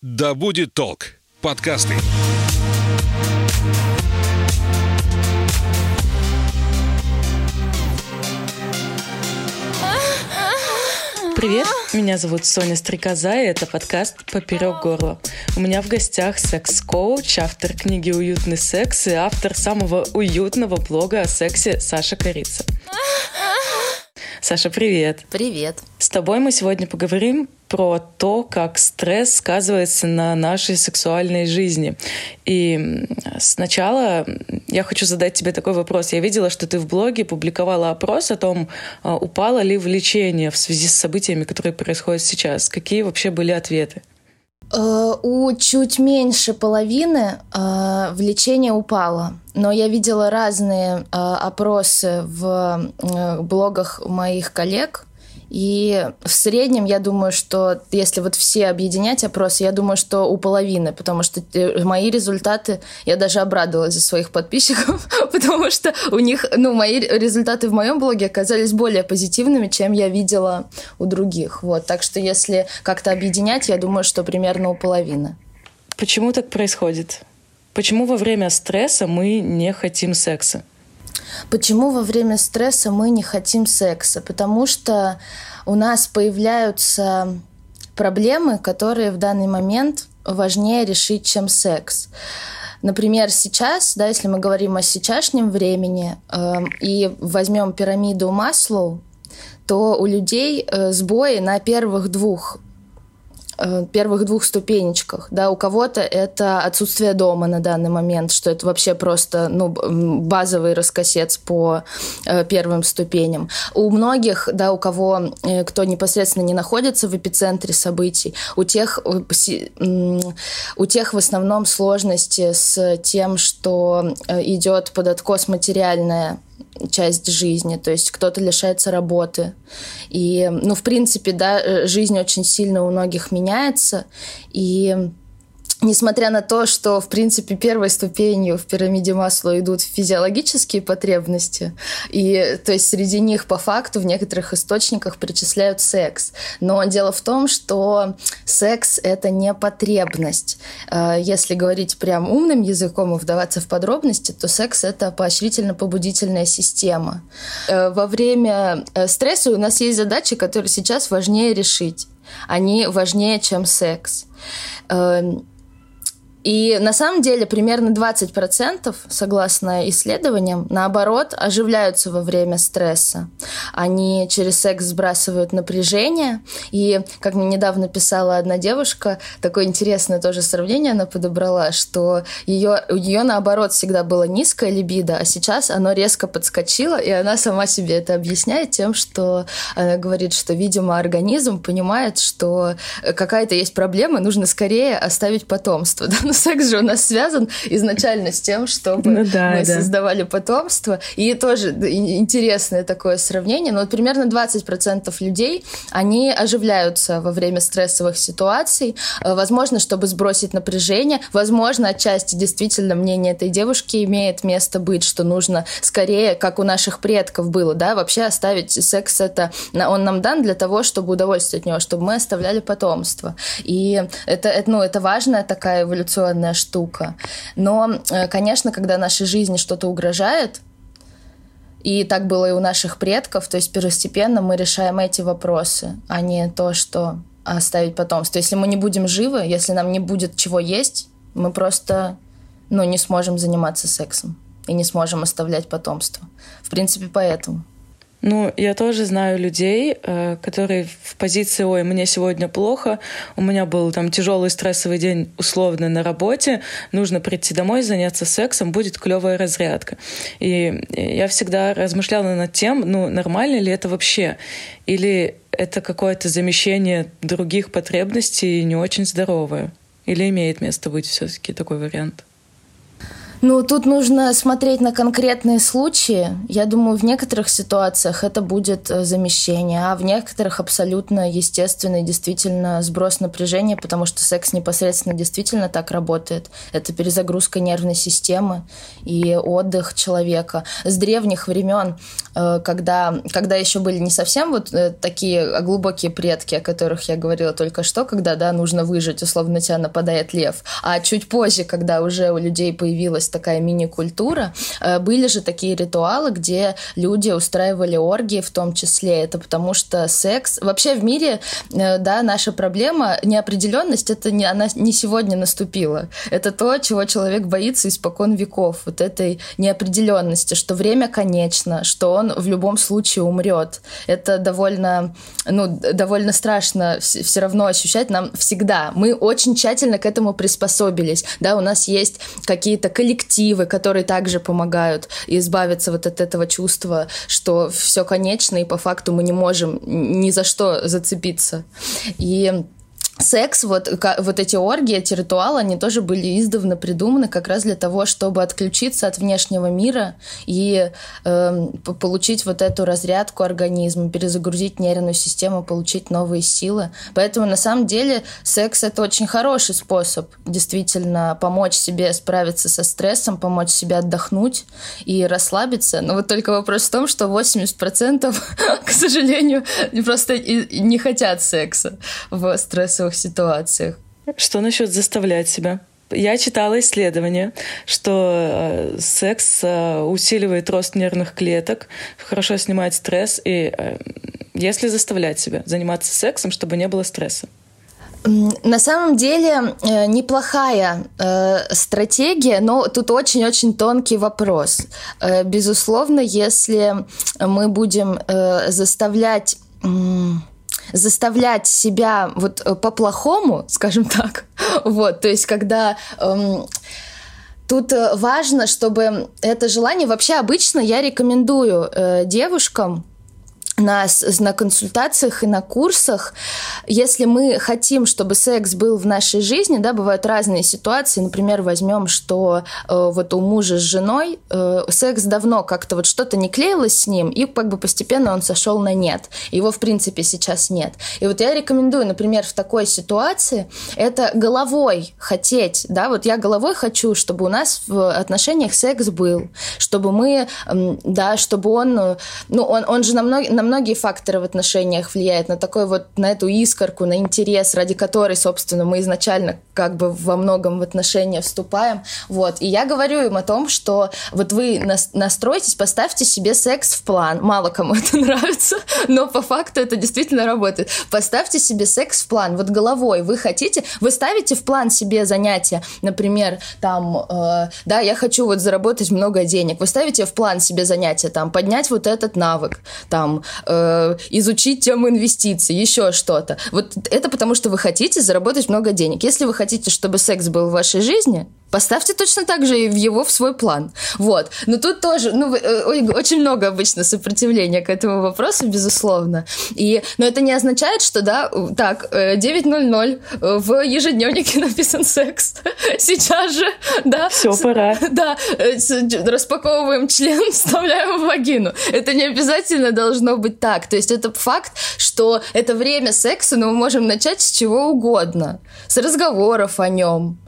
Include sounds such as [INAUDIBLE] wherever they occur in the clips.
«Да будет толк» подкасты. Привет, меня зовут Соня Стрекоза, и это подкаст «Поперек горла». У меня в гостях секс-коуч, автор книги «Уютный секс» и автор самого уютного блога о сексе Саша Корица. Саша, привет. Привет. С тобой мы сегодня поговорим про то, как стресс сказывается на нашей сексуальной жизни. И сначала я хочу задать тебе такой вопрос. Я видела, что ты в блоге публиковала опрос о том, а, упало ли влечение в связи с событиями, которые происходят сейчас. Какие вообще были ответы? Э, у чуть меньше половины э, влечение упало, но я видела разные э, опросы в блогах моих коллег, и в среднем я думаю, что если вот все объединять опросы, я думаю, что у половины, потому что э, мои результаты, я даже обрадовалась за своих подписчиков, [LAUGHS] потому что у них, ну, мои результаты в моем блоге оказались более позитивными, чем я видела у других. Вот, так что если как-то объединять, я думаю, что примерно у половины. Почему так происходит? Почему во время стресса мы не хотим секса? Почему во время стресса мы не хотим секса? Потому что у нас появляются проблемы, которые в данный момент важнее решить, чем секс. Например, сейчас, да, если мы говорим о сейчасшнем времени э, и возьмем пирамиду Маслоу, то у людей э, сбои на первых двух Э, первых двух ступенечках. Да, у кого-то это отсутствие дома на данный момент, что это вообще просто ну, базовый раскосец по э, первым ступеням. У многих, да, у кого, э, кто непосредственно не находится в эпицентре событий, у тех, э, у тех в основном сложности с тем, что э, идет под откос материальная часть жизни, то есть кто-то лишается работы. И, ну, в принципе, да, э, жизнь очень сильно у многих меняется, и Несмотря на то, что, в принципе, первой ступенью в пирамиде масла идут физиологические потребности, и, то есть, среди них, по факту, в некоторых источниках причисляют секс. Но дело в том, что секс — это не потребность. А, если говорить прям умным языком и вдаваться в подробности, то секс — это поощрительно-побудительная система. Э, во время э, стресса у нас есть задачи, которые сейчас важнее решить. Они важнее, чем секс эм, и на самом деле примерно 20%, согласно исследованиям, наоборот, оживляются во время стресса. Они через секс сбрасывают напряжение. И, как мне недавно писала одна девушка, такое интересное тоже сравнение она подобрала, что ее, у нее наоборот всегда было низкое либидо, а сейчас оно резко подскочило, и она сама себе это объясняет тем, что она говорит, что, видимо, организм понимает, что какая-то есть проблема, нужно скорее оставить потомство. [LAUGHS] Да? Ну, секс же у нас связан изначально с тем, чтобы ну, да, мы да. создавали потомство. И тоже интересное такое сравнение. Но вот примерно 20% людей, они оживляются во время стрессовых ситуаций. Э, возможно, чтобы сбросить напряжение. Возможно, отчасти действительно мнение этой девушки имеет место быть, что нужно скорее, как у наших предков было, да, вообще оставить секс это, он нам дан для того, чтобы удовольствие от него, чтобы мы оставляли потомство. И это, это, ну, это важная такая эволюционная эволюционная штука. Но, э, конечно, когда нашей жизни что-то угрожает, и так было и у наших предков, то есть первостепенно мы решаем эти вопросы, а не то, что оставить потомство. Если мы не будем живы, если нам не будет чего есть, мы просто ну, не сможем заниматься сексом и не сможем оставлять потомство. В принципе, поэтому. Ну, я тоже знаю людей, э, которые в позиции «Ой, мне сегодня плохо, у меня был там тяжелый стрессовый день условно на работе, нужно прийти домой, заняться сексом, будет клевая разрядка». И я всегда размышляла над тем, ну, нормально ли это вообще? Или это какое-то замещение других потребностей не очень здоровое? Или имеет место быть все-таки такой вариант? Ну, тут нужно смотреть на конкретные случаи. Я думаю, в некоторых ситуациях это будет э, замещение, а в некоторых абсолютно естественный действительно сброс напряжения, потому что секс непосредственно действительно так работает. Это перезагрузка нервной системы и отдых человека. С древних времен, э, когда, когда еще были не совсем вот э, такие глубокие предки, о которых я говорила только что, когда, да, нужно выжить, условно, на тебя нападает лев, а чуть позже, когда уже у людей появилась появилась такая мини-культура. Э, были же такие ритуалы, где люди устраивали оргии в том числе. Это потому что секс... Вообще в мире, э, да, наша проблема, неопределенность, это не, она не сегодня наступила. Это то, чего человек боится испокон веков. Вот этой неопределенности, что время конечно, что он в любом случае умрет. Это довольно, ну, довольно страшно все равно ощущать нам всегда. Мы очень тщательно к этому приспособились. Да, у нас есть какие-то коллективные коллективы, которые также помогают избавиться вот от этого чувства, что все конечно, и по факту мы не можем ни за что зацепиться. И секс, вот, вот эти оргии, эти ритуалы, они тоже были издавна придуманы как раз для того, чтобы отключиться от внешнего мира и э, получить вот эту разрядку организма, перезагрузить нервную систему, получить новые силы. Поэтому на самом деле секс это очень хороший способ действительно помочь себе справиться со стрессом, помочь себе отдохнуть и расслабиться. Но вот только вопрос в том, что 80% [LAUGHS] к сожалению просто не хотят секса в стрессовых стрессовых ситуациях. Что насчет заставлять себя? Я читала исследование, что э, секс э, усиливает рост нервных клеток, хорошо снимает стресс, и э, если заставлять себя заниматься сексом, чтобы не было стресса. На самом деле неплохая э, стратегия, но тут очень-очень тонкий вопрос. Э, безусловно, если мы будем э, заставлять заставлять себя вот э, по-плохому, скажем так, [LAUGHS] вот, то есть когда эм, Тут э, важно, чтобы это желание вообще обычно я рекомендую э, девушкам на, на консультациях и на курсах, если мы хотим, чтобы секс был в нашей жизни, да, бывают разные ситуации, например, возьмем, что э, вот у мужа с женой э, секс давно как-то вот что-то не клеилось с ним, и как бы постепенно он сошел на нет. Его, в принципе, сейчас нет. И вот я рекомендую, например, в такой ситуации это головой хотеть, да, вот я головой хочу, чтобы у нас в отношениях секс был, чтобы мы, да, чтобы он, э, ну, он, он же на, мног, на многие факторы в отношениях влияют, на такой вот, на эту искорку, на интерес, ради которой, собственно, мы изначально как бы во многом в отношения вступаем. Вот. И я говорю им о том, что вот вы настройтесь, поставьте себе секс в план. Мало кому [LAUGHS] это нравится, но по факту это действительно работает. Поставьте себе секс в план. Вот головой вы хотите, вы ставите в план себе занятия, например, там, э, да, я хочу вот заработать много денег. Вы ставите в план себе занятия, там, поднять вот этот навык, там, э, изучить тему инвестиций, еще что-то. Вот это потому, что вы хотите заработать много денег. Если вы хотите, чтобы секс был в вашей жизни, Поставьте точно так же и в его в свой план. Вот. Но тут тоже, ну, э, очень много обычно сопротивления к этому вопросу, безусловно. И, но это не означает, что, да, так, 9.00 э, в ежедневнике [LAUGHS] написан секс. [LAUGHS] Сейчас же, да. Все, пора. Да, э, распаковываем член, [LAUGHS] вставляем в вагину. Это не обязательно должно быть так. То есть это факт, что это время секса, но мы можем начать с чего угодно. С разговоров о нем,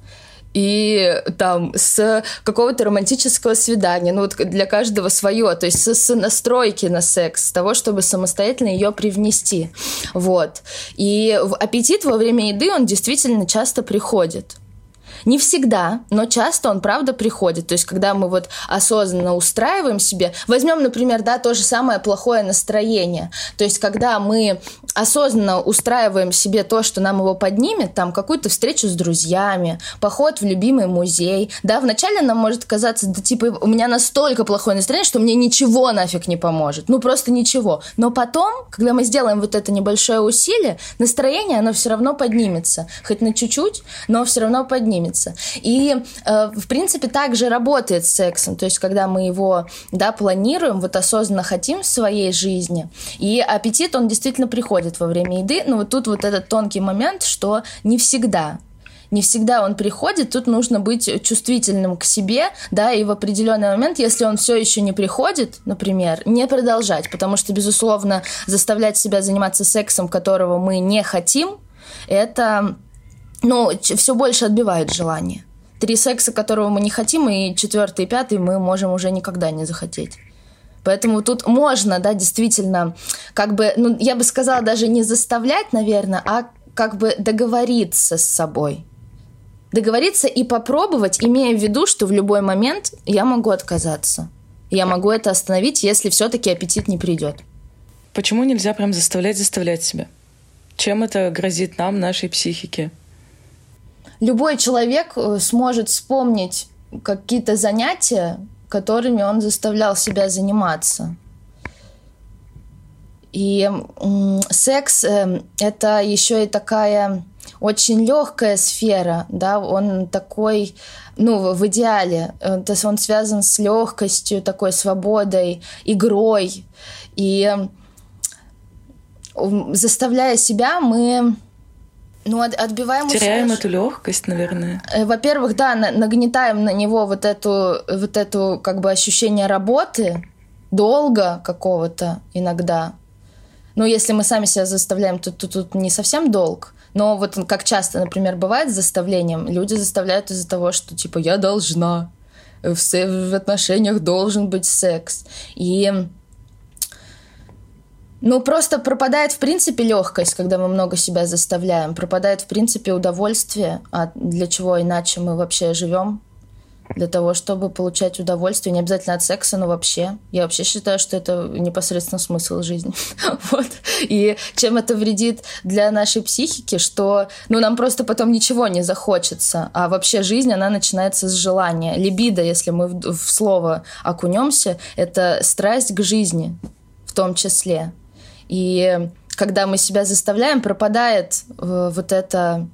и там с какого-то романтического свидания, ну вот для каждого свое, то есть с, настройки на секс, с того, чтобы самостоятельно ее привнести, вот. И аппетит во время еды, он действительно часто приходит. Не всегда, но часто он, правда, приходит. То есть, когда мы вот осознанно устраиваем себе, возьмем, например, да, то же самое плохое настроение. То есть, когда мы осознанно устраиваем себе то, что нам его поднимет, там, какую-то встречу с друзьями, поход в любимый музей, да, вначале нам может казаться, да, типа, у меня настолько плохое настроение, что мне ничего нафиг не поможет. Ну, просто ничего. Но потом, когда мы сделаем вот это небольшое усилие, настроение, оно все равно поднимется. Хоть на чуть-чуть, но все равно поднимется. И, э, в принципе, также работает с сексом. То есть, когда мы его, да, планируем, вот осознанно хотим в своей жизни, и аппетит, он действительно приходит во время еды, но вот тут вот этот тонкий момент, что не всегда не всегда он приходит, тут нужно быть чувствительным к себе, да, и в определенный момент, если он все еще не приходит, например, не продолжать, потому что, безусловно, заставлять себя заниматься сексом, которого мы не хотим, это, ну, все больше отбивает желание. Три секса, которого мы не хотим, и четвертый и пятый мы можем уже никогда не захотеть. Поэтому тут можно, да, действительно, как бы, ну, я бы сказала, даже не заставлять, наверное, а как бы договориться с собой. Договориться и попробовать, имея в виду, что в любой момент я могу отказаться. Я могу это остановить, если все-таки аппетит не придет. Почему нельзя прям заставлять заставлять себя? Чем это грозит нам, нашей психике? Любой человек э, сможет вспомнить какие-то занятия, которыми он заставлял себя заниматься. И секс э, это еще и такая очень легкая сфера, да, он такой, ну, в идеале, э, то есть он связан с легкостью, такой свободой, игрой. И заставляя себя, мы ну, от, отбиваем Теряем эту легкость, наверное. Э, во-первых, да, нагнетаем на него вот эту, вот эту как бы ощущение работы, долга какого-то иногда. Ну, если мы сами себя заставляем, то тут, тут не совсем долг. Но вот как часто, например, бывает с заставлением, люди заставляют из-за того, что типа я должна, в, в отношениях должен быть секс. И ну, просто пропадает, в принципе, легкость, когда мы много себя заставляем. Пропадает, в принципе, удовольствие. А для чего иначе мы вообще живем? Для того, чтобы получать удовольствие. Не обязательно от секса, но вообще. Я вообще считаю, что это непосредственно смысл жизни. [LAUGHS] вот. И чем это вредит для нашей психики, что ну, нам просто потом ничего не захочется. А вообще жизнь, она начинается с желания. Либидо, если мы в, в слово окунемся, это страсть к жизни в том числе. И когда мы себя заставляем, пропадает э, вот это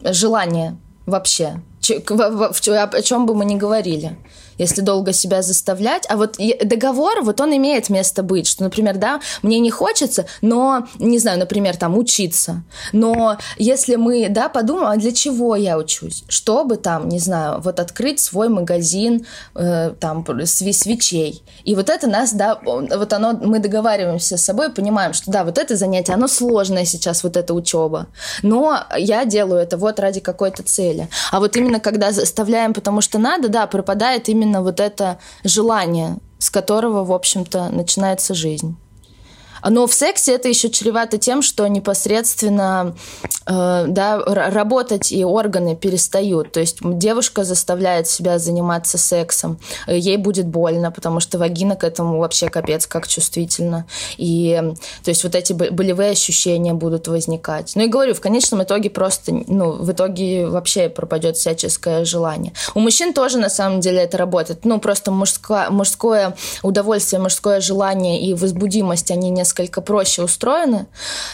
желание вообще, о чем бы мы ни говорили если долго себя заставлять. А вот договор, вот он имеет место быть, что, например, да, мне не хочется, но, не знаю, например, там учиться. Но если мы, да, подумаем, а для чего я учусь? Чтобы там, не знаю, вот открыть свой магазин э, там свечей. И вот это нас, да, вот оно, мы договариваемся с собой, понимаем, что да, вот это занятие, оно сложное сейчас, вот эта учеба. Но я делаю это вот ради какой-то цели. А вот именно когда заставляем, потому что надо, да, пропадает именно именно вот это желание, с которого, в общем-то, начинается жизнь. Но в сексе это еще чревато тем, что непосредственно э, да, работать и органы перестают. То есть девушка заставляет себя заниматься сексом, ей будет больно, потому что вагина к этому вообще капец как чувствительно. И то есть вот эти болевые ощущения будут возникать. Ну и говорю, в конечном итоге просто, ну, в итоге вообще пропадет всяческое желание. У мужчин тоже на самом деле это работает. Ну, просто мужское, мужское удовольствие, мужское желание и возбудимость, они несколько несколько проще устроены,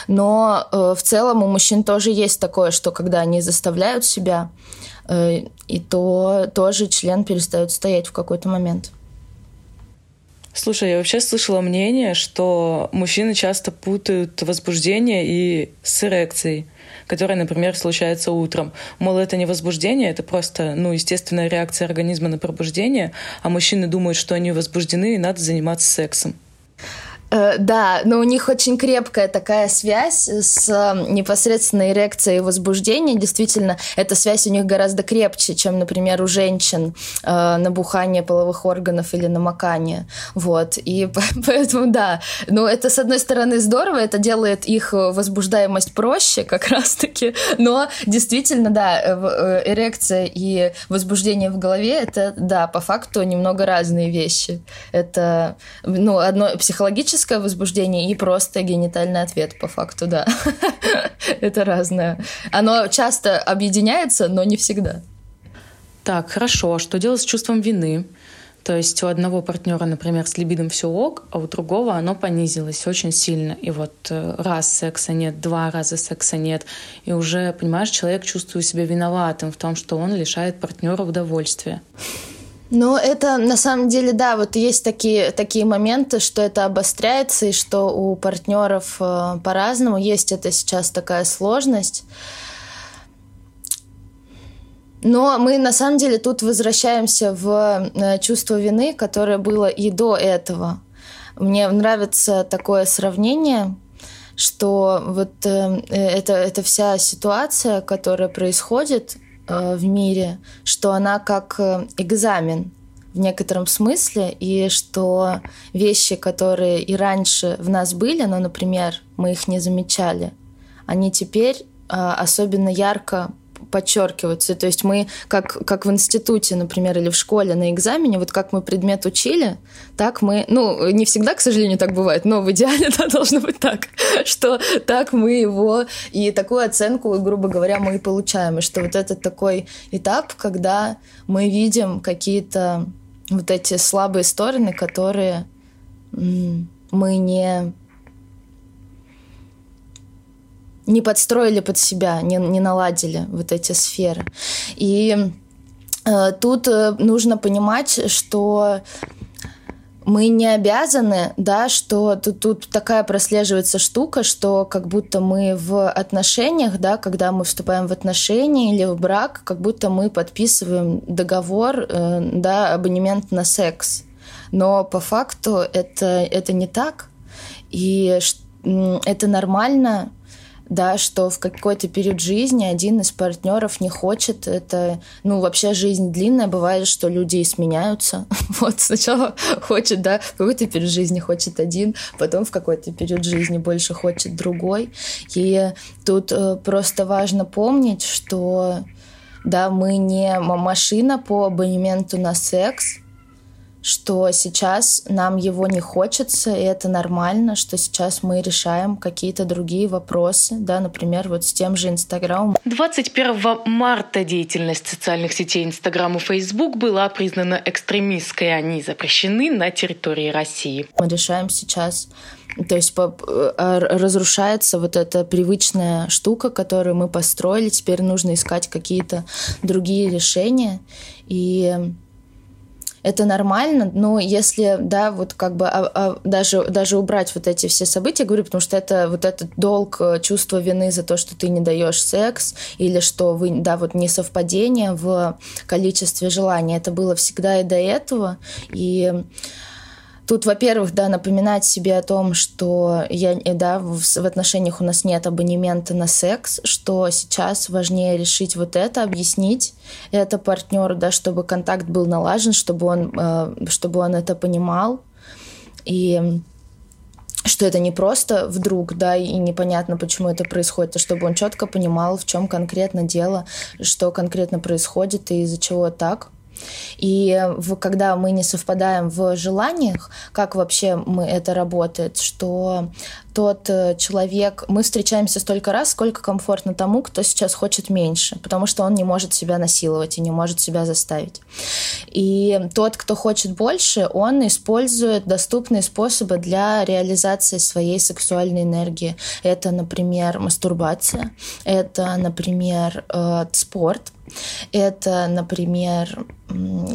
но э, в целом у мужчин тоже есть такое, что когда они заставляют себя, э, и то тоже член перестает стоять в какой-то момент. Слушай, я вообще слышала мнение, что мужчины часто путают возбуждение и с эрекцией, которая, например, случается утром. Мол, это не возбуждение, это просто, ну, естественная реакция организма на пробуждение, а мужчины думают, что они возбуждены и надо заниматься сексом. Э, да, но у них очень крепкая такая связь с эм, непосредственной эрекцией и возбуждением. Действительно, эта связь у них гораздо крепче, чем, например, у женщин э, набухание половых органов или намокание. Вот. И [LAUGHS] поэтому, да, ну это, с одной стороны, здорово, это делает их возбуждаемость проще как раз-таки, [LAUGHS] но действительно, да, э, э, эрекция и возбуждение в голове, это, да, по факту немного разные вещи. Это, ну, одно психологическое физическое возбуждение и просто генитальный ответ, по факту, да. [LAUGHS] Это разное. Оно часто объединяется, но не всегда. Так, хорошо. А что делать с чувством вины? То есть у одного партнера, например, с либидом все ок, а у другого оно понизилось очень сильно. И вот э, раз секса нет, два раза секса нет. И уже, понимаешь, человек чувствует себя виноватым в том, что он лишает партнера удовольствия. Ну, это на самом деле, да, вот есть такие, такие моменты, что это обостряется, и что у партнеров э, по-разному есть это сейчас такая сложность. Но мы на самом деле тут возвращаемся в э, чувство вины, которое было и до этого. Мне нравится такое сравнение, что вот э, это, эта вся ситуация, которая происходит э, в мире, что она как э, экзамен в некотором смысле, и что вещи, которые и раньше в нас были, но, например, мы их не замечали, они теперь э, особенно ярко подчеркиваются. То есть мы, как, как в институте, например, или в школе на экзамене, вот как мы предмет учили, так мы, ну, не всегда, к сожалению, так бывает, но в идеале [LAUGHS] да, должно быть так, что так мы его и такую оценку, грубо говоря, мы и получаем. И что вот это такой этап, когда мы видим какие-то вот эти слабые стороны, которые мы не не подстроили под себя, не, не наладили вот эти сферы. И э, тут э, нужно понимать, что мы не обязаны, да, что тут, тут такая прослеживается штука, что как будто мы в отношениях, да, когда мы вступаем в отношения или в брак, как будто мы подписываем договор, э, да, абонемент на секс. Но по факту это, это не так. И это нормально, да, что в какой-то период жизни один из партнеров не хочет. Это, ну, вообще жизнь длинная, бывает, что люди и сменяются. [LAUGHS] Вот сначала хочет, да, в какой-то период жизни хочет один, потом в какой-то период жизни больше хочет другой. И тут э, просто важно помнить, что да, мы не машина по абонементу на секс, что сейчас нам его не хочется, и это нормально, что сейчас мы решаем какие-то другие вопросы, да, например, вот с тем же Инстаграмом. 21 марта деятельность социальных сетей Инстаграм и Фейсбук была признана экстремистской, они запрещены на территории России. Мы решаем сейчас то есть э, разрушается вот эта привычная штука, которую мы построили. Теперь нужно искать какие-то другие решения. И это нормально, но если, да, вот как бы а, а, даже, даже убрать вот эти все события, говорю, потому что это вот этот долг, э, чувство вины за то, что ты не даешь секс, или что вы, да, вот несовпадение в количестве желаний, это было всегда и до этого, и Тут, во-первых, да, напоминать себе о том, что я, э, да, в, в отношениях у нас нет абонемента на секс, что сейчас важнее решить вот это, объяснить это партнеру, да, чтобы контакт был налажен, чтобы он, э, чтобы он это понимал. И что это не просто вдруг, да, и непонятно, почему это происходит, а чтобы он четко понимал, в чем конкретно дело, что конкретно происходит и из-за чего так. И в, когда мы не совпадаем в желаниях, как вообще мы это работает, что тот э, человек, мы встречаемся столько раз, сколько комфортно тому, кто сейчас хочет меньше, потому что он не может себя насиловать и не может себя заставить. И тот, кто хочет больше, он использует доступные способы для реализации своей сексуальной энергии. Это, например, мастурбация, это, например, э, спорт, это, например,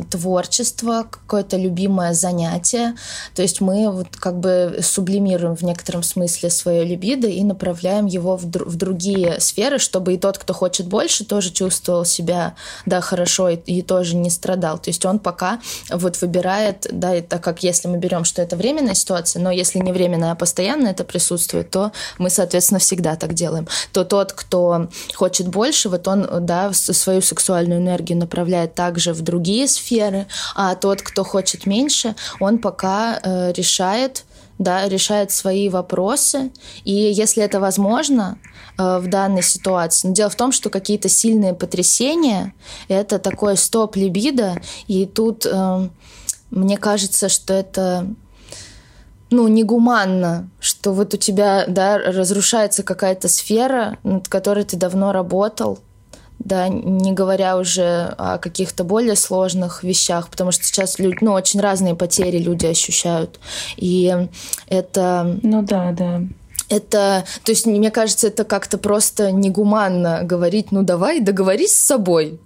творчество, какое-то любимое занятие. То есть мы вот как бы сублимируем в некотором смысле свое либидо и направляем его в, в другие сферы, чтобы и тот, кто хочет больше, тоже чувствовал себя, да, хорошо и, и тоже не страдал. То есть он пока вот выбирает, да, и так как если мы берем, что это временная ситуация, но если не временная, а постоянно это присутствует, то мы, соответственно, всегда так делаем. То тот, кто хочет больше, вот он, да, свою сексуальную энергию направляет также в другие сферы, а тот, кто хочет меньше, он пока э, решает да, решает свои вопросы. И если это возможно э, в данной ситуации, но дело в том, что какие-то сильные потрясения — это такое стоп-либидо, и тут э, мне кажется, что это ну, негуманно, что вот у тебя, да, разрушается какая-то сфера, над которой ты давно работал, да, не говоря уже о каких-то более сложных вещах, потому что сейчас люди, ну, очень разные потери люди ощущают. И это... Ну да, да. Это, то есть, мне кажется, это как-то просто негуманно говорить, ну давай, договорись с собой,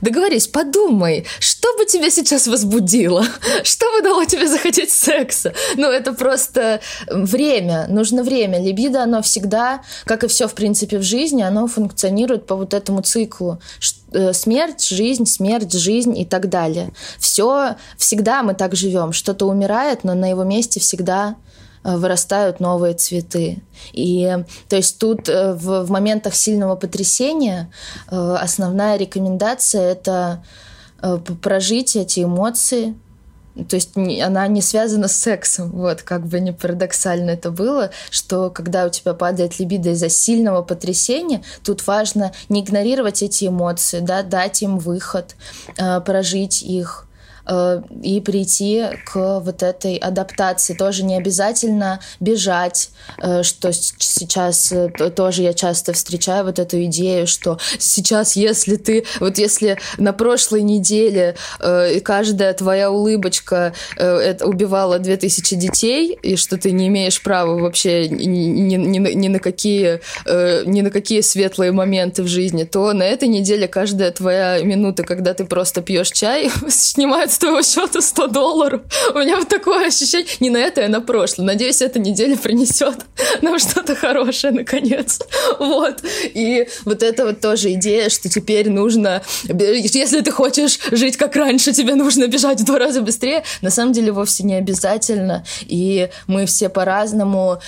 Договорись, подумай, что бы тебя сейчас возбудило? [LAUGHS] Что бы дало тебе захотеть секса? Ну, это просто время, нужно время. Либидо, оно всегда, как и все, в принципе, в жизни, оно функционирует по вот этому циклу. Э, смерть, жизнь, смерть, жизнь и так далее. Все, всегда мы так живем. Что-то умирает, но на его месте всегда вырастают новые цветы. И то есть тут э, в, в моментах сильного потрясения основная рекомендация это прожить эти эмоции, то есть она не связана с сексом. Вот, как бы не парадоксально это было, что когда у тебя падает либидо из-за сильного потрясения, тут важно не игнорировать эти эмоции, да, дать им выход, э, прожить их, Э, и прийти к вот этой адаптации. Тоже не обязательно бежать, э, что сейчас э, тоже я часто встречаю вот эту идею, что сейчас, если ты, вот если на прошлой неделе каждая твоя улыбочка убивала 2000 детей, и что ты не имеешь права вообще ни, ни, ни, ни на какие ни на какие светлые моменты в жизни, то на этой неделе каждая твоя минута, когда ты просто пьешь чай, [LAUGHS] снимает с твоего счета 100 долларов. У меня вот такое ощущение, не на это, а на прошлое. Надеюсь, эта неделя принесет нам что-то хорошее, наконец. Вот. И вот это вот тоже идея, что теперь нужно, если ты хочешь жить как раньше, тебе нужно бежать в два раза быстрее. На самом деле вовсе не обязательно. И мы все по-разному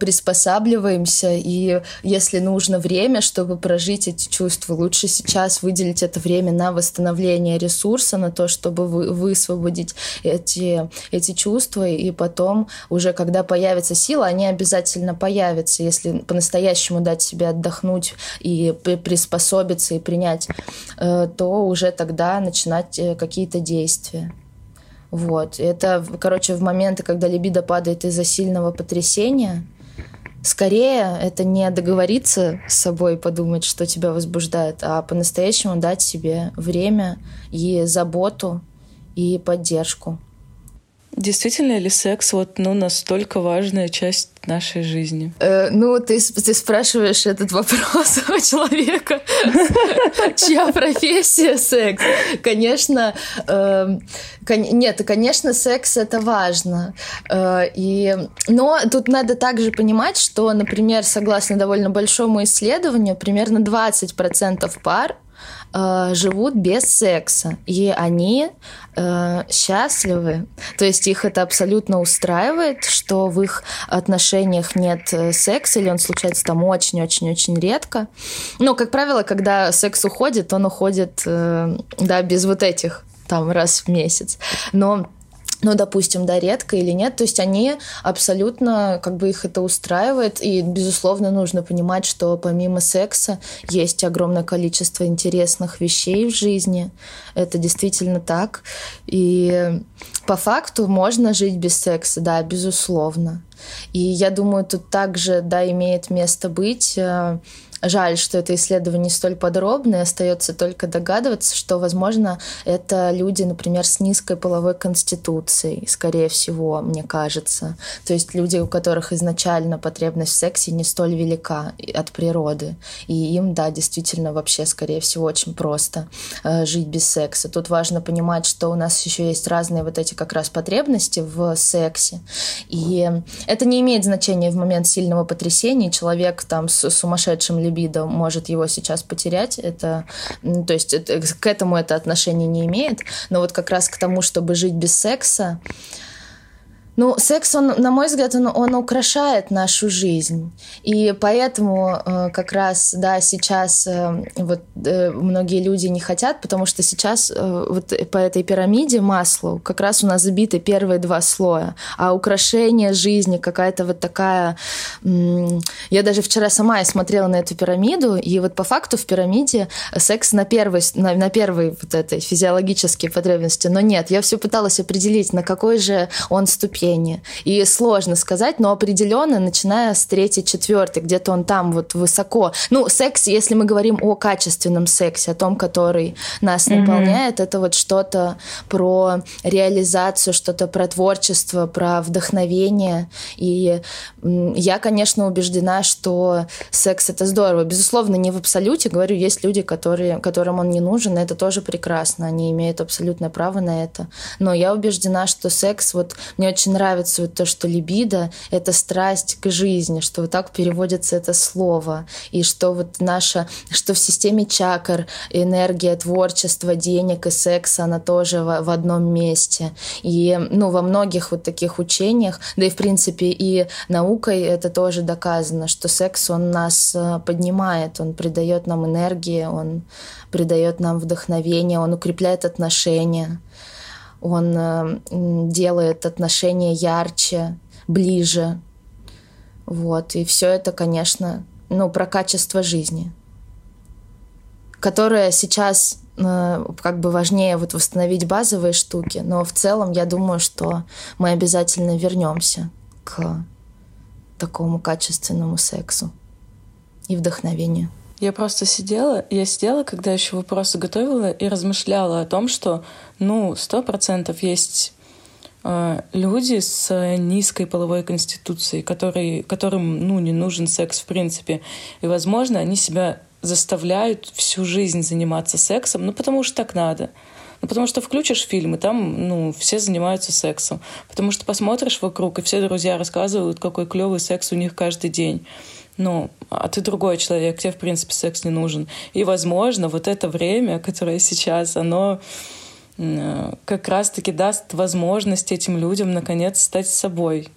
приспосабливаемся. И если нужно время, чтобы прожить эти чувства, лучше сейчас выделить это время на восстановление ресурса, на то, чтобы вы высвободить эти, эти чувства, и потом уже, когда появится сила, они обязательно появятся, если по-настоящему дать себе отдохнуть и приспособиться и принять, э, то уже тогда начинать э, какие-то действия. Вот. Это, короче, в моменты, когда либидо падает из-за сильного потрясения, скорее это не договориться с собой, подумать, что тебя возбуждает, а по-настоящему дать себе время и заботу и поддержку. Действительно ли секс вот ну настолько важная часть нашей жизни? Э, ну, ты, ты спрашиваешь этот вопрос [LAUGHS] у человека, чья профессия секс. Конечно, э, нет, конечно, секс это важно. Э, и, но тут надо также понимать, что, например, согласно довольно большому исследованию, примерно 20% пар э, живут без секса, и они э, счастливы. То есть их это абсолютно устраивает, что в их отношениях нет э, секса, или он случается там очень-очень-очень редко. Но, как правило, когда секс уходит, он уходит, э, да, без вот этих там раз в месяц. Но ну, допустим, да, редко или нет. То есть они абсолютно, как бы их это устраивает. И, безусловно, нужно понимать, что помимо секса есть огромное количество интересных вещей в жизни. Это действительно так. И по факту можно жить без секса, да, безусловно. И я думаю, тут также, да, имеет место быть э, Жаль, что это исследование столь подробное, остается только догадываться, что, возможно, это люди, например, с низкой половой конституцией, скорее всего, мне кажется. То есть люди, у которых изначально потребность в сексе не столь велика от природы. И им, да, действительно, вообще, скорее всего, очень просто э, жить без секса. Тут важно понимать, что у нас еще есть разные вот эти как раз потребности в сексе. И это не имеет значения в момент сильного потрясения. Человек там с сумасшедшим либидо может его сейчас потерять. Это, то есть это, к этому это отношение не имеет. Но вот как раз к тому, чтобы жить без секса, ну, секс, он, на мой взгляд, он, он украшает нашу жизнь. И поэтому э, как раз, да, сейчас э, вот э, многие люди не хотят, потому что сейчас э, вот по этой пирамиде маслу как раз у нас забиты первые два слоя. А украшение жизни, какая-то вот такая... Я даже вчера сама я смотрела на эту пирамиду, и вот по факту в пирамиде секс на первой, на, на первой вот этой физиологической потребности. Но нет, я все пыталась определить, на какой же он ступень терпение. И сложно сказать, но определенно, начиная с третьей, четвертой, где-то он там вот высоко. Ну, секс, если мы говорим о качественном сексе, о том, который нас mm-hmm. наполняет, это вот что-то про реализацию, что-то про творчество, про вдохновение. И я, конечно, убеждена, что секс это здорово. Безусловно, не в абсолюте. Говорю, есть люди, которые, которым он не нужен, это тоже прекрасно. Они имеют абсолютное право на это. Но я убеждена, что секс, вот мне очень нравится вот то, что либидо — это страсть к жизни, что вот так переводится это слово, и что вот наша, что в системе чакр энергия творчества, денег и секса, она тоже в, в одном месте. И, ну, во многих вот таких учениях, да и, в принципе, и наукой это тоже доказано, что секс, он нас э, поднимает, он придает нам энергии, он придает нам вдохновение, он укрепляет отношения он э, делает отношения ярче, ближе. Вот. И все это, конечно, ну, про качество жизни, которое сейчас э, как бы важнее вот восстановить базовые штуки, но в целом я думаю, что мы обязательно вернемся к такому качественному сексу и вдохновению. Я просто сидела, я сидела, когда еще вопросы готовила, и размышляла о том, что, ну, сто процентов есть э, люди с низкой половой конституцией, которые, которым, ну, не нужен секс в принципе. И, возможно, они себя заставляют всю жизнь заниматься сексом, ну, потому что так надо. Ну, потому что включишь фильм, и там, ну, все занимаются сексом. Потому что посмотришь вокруг, и все друзья рассказывают, какой клевый секс у них каждый день ну, а ты другой человек, тебе, в принципе, секс не нужен. И, возможно, вот это время, которое сейчас, оно э, как раз-таки даст возможность этим людям, наконец, стать собой.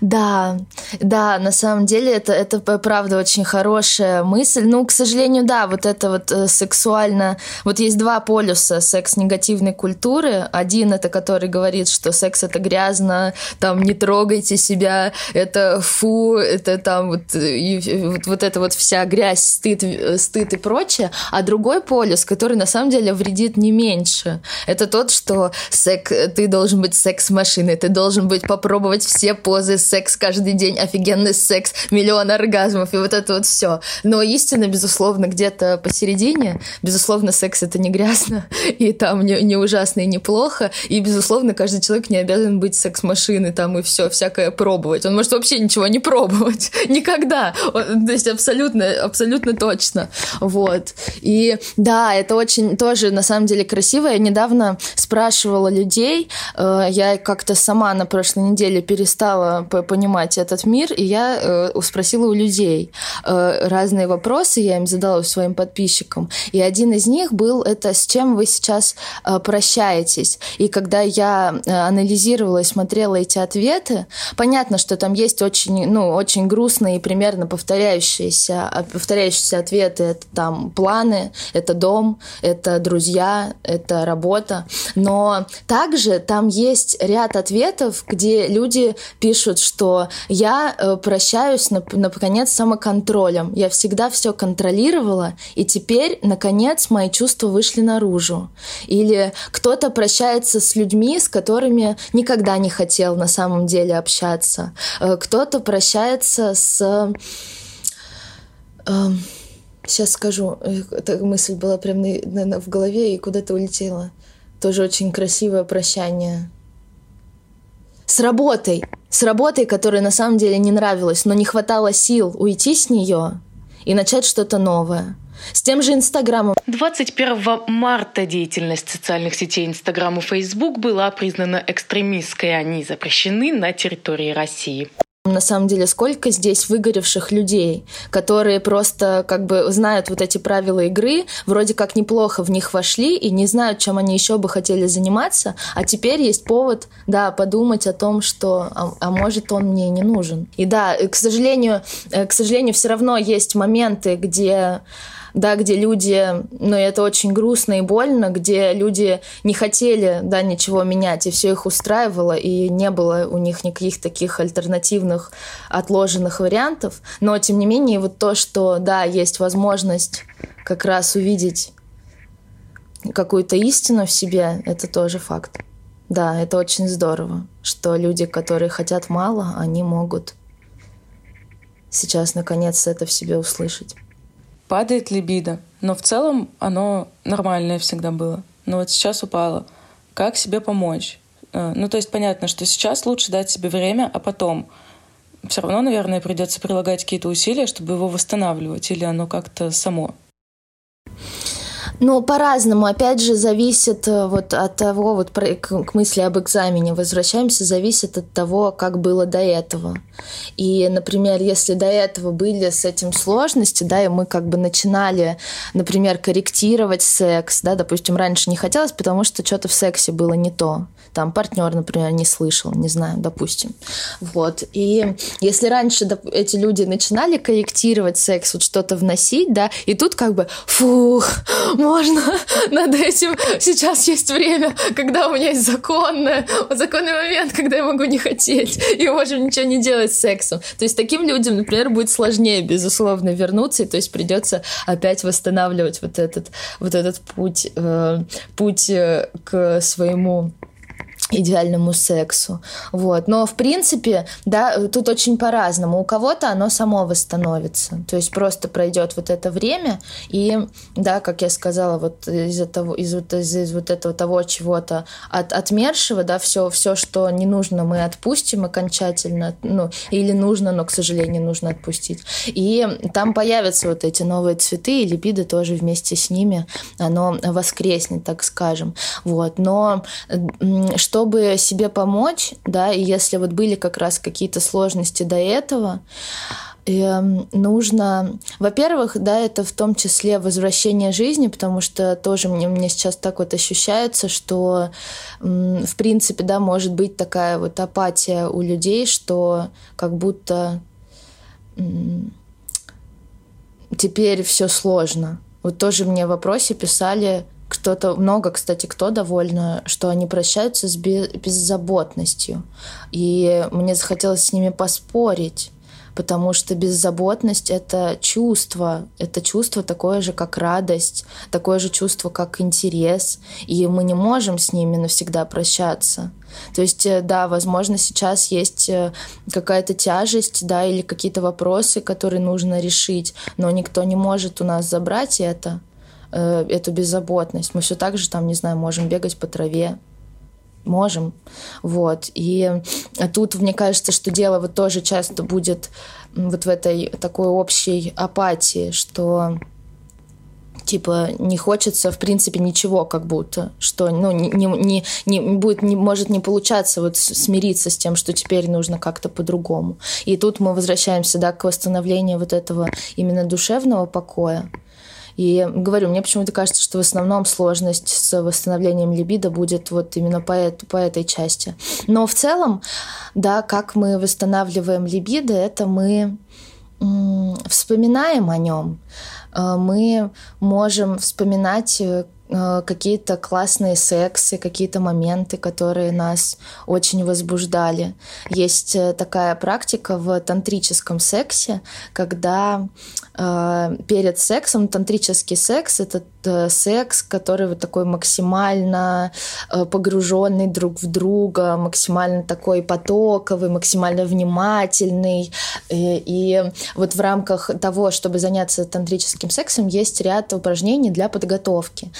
Да, да, на самом деле это, это правда очень хорошая мысль. Ну, к сожалению, да, вот это вот э, сексуально... Вот есть два полюса секс-негативной культуры. Один это который говорит, что секс это грязно, там не трогайте себя, это фу, это там вот, и, вот, вот это вот вся грязь, стыд, э, стыд и прочее. А другой полюс, который на самом деле вредит не меньше, это тот, что сек, ты должен быть секс-машиной, ты должен быть попробовать все позы позы, секс каждый день, офигенный секс, миллион оргазмов и вот это вот все. Но истина, безусловно, где-то посередине. Безусловно, секс это не грязно, [LAUGHS] и там не, не ужасно и неплохо. И, безусловно, каждый человек не обязан быть секс-машиной там и все, всякое пробовать. Он может вообще ничего не пробовать. [LAUGHS] Никогда. Он, то есть абсолютно, абсолютно точно. Вот. И да, это очень тоже на самом деле красиво. Я недавно спрашивала людей, э, я как-то сама на прошлой неделе перестала понимать этот мир, и я э, спросила у людей э, разные вопросы, я им задала своим подписчикам, и один из них был это с чем вы сейчас э, прощаетесь. И когда я анализировала и смотрела эти ответы, понятно, что там есть очень, ну, очень грустные и примерно повторяющиеся, а, повторяющиеся ответы. Это там планы, это дом, это друзья, это работа. Но также там есть ряд ответов, где люди пишут пишут, что я э, прощаюсь, наконец, самоконтролем. Я всегда все контролировала, и теперь, наконец, мои чувства вышли наружу. Или кто-то прощается с людьми, с которыми никогда не хотел на самом деле общаться. Э, кто-то прощается с... Сейчас э, скажу, эта мысль была прямо в голове и куда-то улетела. Тоже очень красивое прощание. С работой с работой, которая на самом деле не нравилась, но не хватало сил уйти с нее и начать что-то новое. С тем же Инстаграмом. 21 марта деятельность социальных сетей Инстаграм и Фейсбук была признана экстремистской. Они запрещены на территории России. На самом деле, сколько здесь выгоревших людей, которые просто как бы знают вот эти правила игры, вроде как неплохо в них вошли и не знают, чем они еще бы хотели заниматься, а теперь есть повод, да, подумать о том, что, а, а может, он мне не нужен. И да, к сожалению, э, к сожалению, все равно есть моменты, где да, где люди, ну, это очень грустно и больно, где люди не хотели, да, ничего менять, и все их устраивало, и не было у них никаких таких альтернативных отложенных вариантов. Но, тем не менее, вот то, что, да, есть возможность как раз увидеть какую-то истину в себе, это тоже факт. да, это очень здорово, что люди, которые хотят мало, они могут сейчас наконец это в себе услышать. Падает либидо, но в целом оно нормальное всегда было. Но вот сейчас упало. Как себе помочь? Э, ну, то есть понятно, что сейчас лучше дать себе время, а потом все равно, наверное, придется прилагать какие-то усилия, чтобы его восстанавливать, или оно как-то само? Ну, по-разному. Опять же, зависит э, вот от того, вот к мысли об экзамене возвращаемся, зависит от того, как было до этого. И, например, если до этого были с этим сложности, да, и мы как бы начинали, например, корректировать секс, да, допустим, раньше не хотелось, потому что что-то в сексе было не то там партнер, например, не слышал, не знаю, допустим. Вот. И если раньше эти люди начинали корректировать секс, вот что-то вносить, да, и тут как бы, фух, можно [LAUGHS] над этим, сейчас есть время, когда у меня есть законное, законный момент, когда я могу не хотеть, и можем ничего не делать с сексом. То есть таким людям, например, будет сложнее, безусловно, вернуться, и то есть придется опять восстанавливать вот этот, вот этот путь, э, путь э, к своему идеальному сексу. Вот. Но, в принципе, да, тут очень по-разному. У кого-то оно само восстановится. То есть просто пройдет вот это время, и, да, как я сказала, вот из-за того, из, из, из вот этого того чего-то от, отмершего, да, все, все, что не нужно, мы отпустим окончательно, ну, или нужно, но, к сожалению, нужно отпустить. И там появятся вот эти новые цветы, и либидо тоже вместе с ними, оно воскреснет, так скажем. Вот. Но что чтобы себе помочь, да, и если вот были как раз какие-то сложности до этого, эм, нужно, во-первых, да, это в том числе возвращение жизни, потому что тоже мне, мне сейчас так вот ощущается, что, в принципе, да, может быть такая вот апатия у людей, что как будто теперь все сложно. Вот тоже мне в вопросе писали, кто-то, много, кстати, кто довольно, что они прощаются с беззаботностью. И мне захотелось с ними поспорить, потому что беззаботность — это чувство, это чувство такое же, как радость, такое же чувство, как интерес, и мы не можем с ними навсегда прощаться. То есть, э, да, возможно, сейчас есть э, какая-то тяжесть, да, или какие-то вопросы, которые нужно решить, но никто не может у нас забрать это. Э, эту беззаботность. Мы все так же там, не знаю, можем бегать по траве, можем. Вот. И тут, мне кажется, что дело вот тоже часто будет вот в этой такой общей апатии, что типа не хочется в принципе ничего как будто что ну не не не будет не может не получаться вот смириться с тем что теперь нужно как-то по-другому и тут мы возвращаемся да к восстановлению вот этого именно душевного покоя и говорю, мне почему-то кажется, что в основном сложность с восстановлением либидо будет вот именно по, это, по этой части. Но в целом, да, как мы восстанавливаем либидо, это мы вспоминаем о нем, э, мы можем вспоминать э, какие-то классные сексы, какие-то моменты, которые нас очень возбуждали. Есть э, такая практика в тантрическом сексе, когда перед сексом тантрический секс это э, секс, который вот такой максимально э, погруженный друг в друга, максимально такой потоковый, максимально внимательный. И, и вот в рамках того, чтобы заняться тантрическим сексом, есть ряд упражнений для подготовки.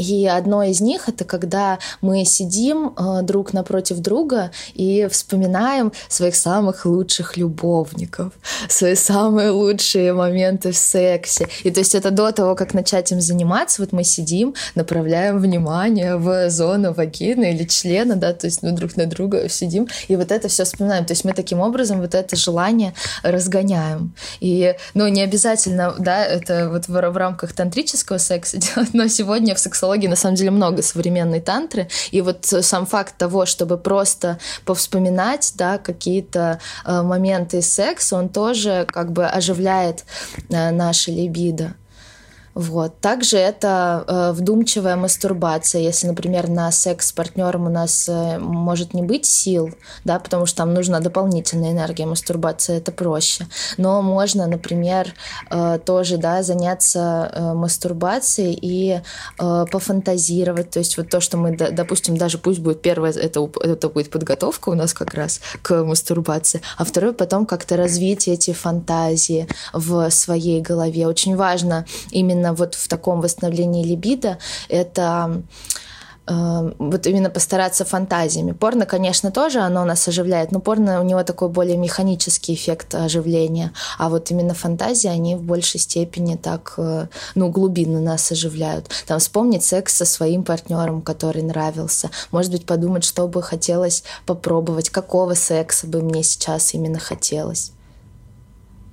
И одно из них это когда мы сидим э, друг напротив друга и вспоминаем своих самых лучших любовников, свои самые лучшие моменты в сексе. И то есть это до того, как начать им заниматься, вот мы сидим, направляем внимание в зону вагины или члена, да, то есть ну, друг на друга сидим, и вот это все вспоминаем. То есть мы таким образом вот это желание разгоняем. И, ну, не обязательно, да, это вот в, в рамках тантрического секса делать, но сегодня в сексологии на самом деле много современной тантры, и вот сам факт того, чтобы просто повспоминать, да, какие-то э, моменты секса, он тоже как бы оживляет э, наше либидо. Вот. Также это э, вдумчивая мастурбация. Если, например, на секс с партнером у нас э, может не быть сил, да, потому что там нужна дополнительная энергия мастурбация, это проще. Но можно, например, э, тоже да, заняться э, мастурбацией и э, пофантазировать. То есть вот то, что мы, допустим, даже пусть будет первое, это, это будет подготовка у нас как раз к мастурбации, а второе потом как-то развить эти фантазии в своей голове. Очень важно именно именно вот в таком восстановлении либидо, это э, вот именно постараться фантазиями. Порно, конечно, тоже оно нас оживляет, но порно у него такой более механический эффект оживления, а вот именно фантазии, они в большей степени так, э, ну, глубинно нас оживляют. Там вспомнить секс со своим партнером, который нравился. Может быть, подумать, что бы хотелось попробовать, какого секса бы мне сейчас именно хотелось.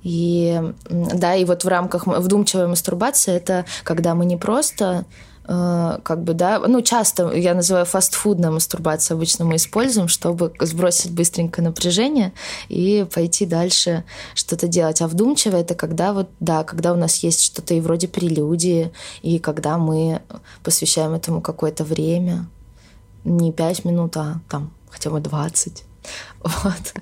И да, и вот в рамках вдумчивой мастурбации это когда мы не просто э, как бы, да, ну, часто я называю фастфудная мастурбация, обычно мы используем, чтобы сбросить быстренько напряжение и пойти дальше что-то делать. А вдумчивая это когда вот, да, когда у нас есть что-то и вроде прелюдии, и когда мы посвящаем этому какое-то время, не пять минут, а там хотя бы двадцать. [LAUGHS] Вот.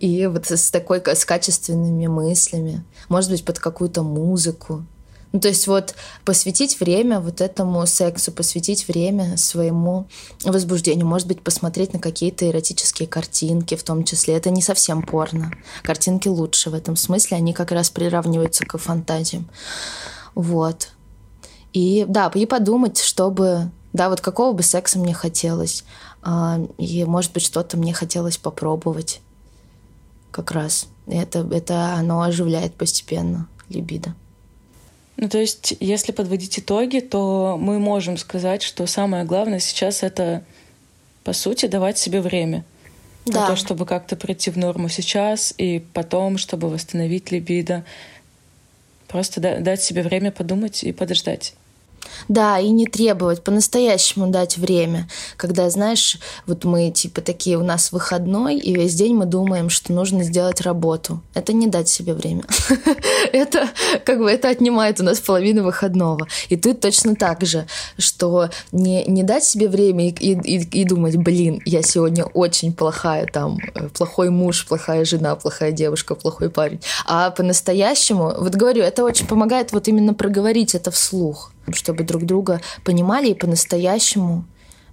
И вот с такой, с качественными мыслями. Может быть, под какую-то музыку. Ну, то есть вот посвятить время вот этому сексу, посвятить время своему возбуждению, может быть, посмотреть на какие-то эротические картинки в том числе. Это не совсем порно. Картинки лучше в этом смысле, они как раз приравниваются к фантазиям. Вот. И да, и подумать, чтобы, да, вот какого бы секса мне хотелось. А, и, может быть, что-то мне хотелось попробовать как раз. Это, это оно оживляет постепенно либидо. Ну, то есть, если подводить итоги, то мы можем сказать, что самое главное сейчас это, по сути, давать себе время. Да. На то, чтобы как-то прийти в норму сейчас и потом, чтобы восстановить либидо. Просто дать себе время подумать и подождать. Да, и не требовать, по-настоящему дать время. Когда, знаешь, вот мы типа такие, у нас выходной, и весь день мы думаем, что нужно сделать работу. Это не дать себе время. [LAUGHS] Это как бы это отнимает у нас половину выходного. И тут точно так же, что не, не дать себе время и, и, и думать, блин, я сегодня очень плохая там, э, плохой муж, плохая жена, плохая девушка, плохой парень. А по-настоящему, вот говорю, это очень помогает вот именно проговорить это вслух чтобы друг друга понимали и по-настоящему,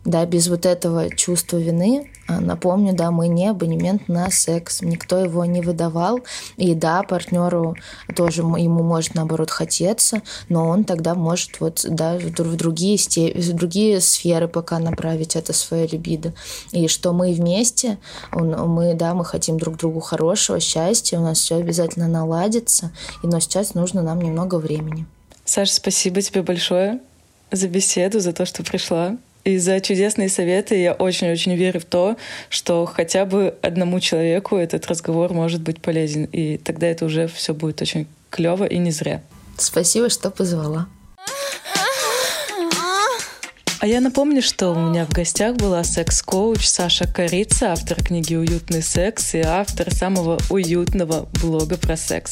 да, без вот этого чувства вины. А, напомню, да, мы не абонемент на секс, никто его не выдавал. И да, партнеру тоже ему может наоборот хотеться, но он тогда может вот, да, в другие, в другие сферы пока направить это свое либидо. И что мы вместе, он, мы, да, мы хотим друг другу хорошего, счастья, у нас все обязательно наладится, и, но сейчас нужно нам немного времени. Саша, спасибо тебе большое за беседу, за то, что пришла. И за чудесные советы я очень-очень верю в то, что хотя бы одному человеку этот разговор может быть полезен. И тогда это уже все будет очень клево и не зря. Спасибо, что позвала. А я напомню, что у меня в гостях была секс-коуч Саша Корица, автор книги «Уютный секс» и автор самого уютного блога про секс.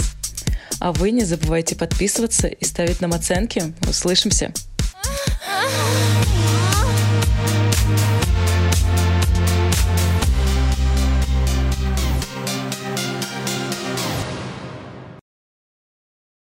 А вы не забывайте подписываться и ставить нам оценки. Услышимся!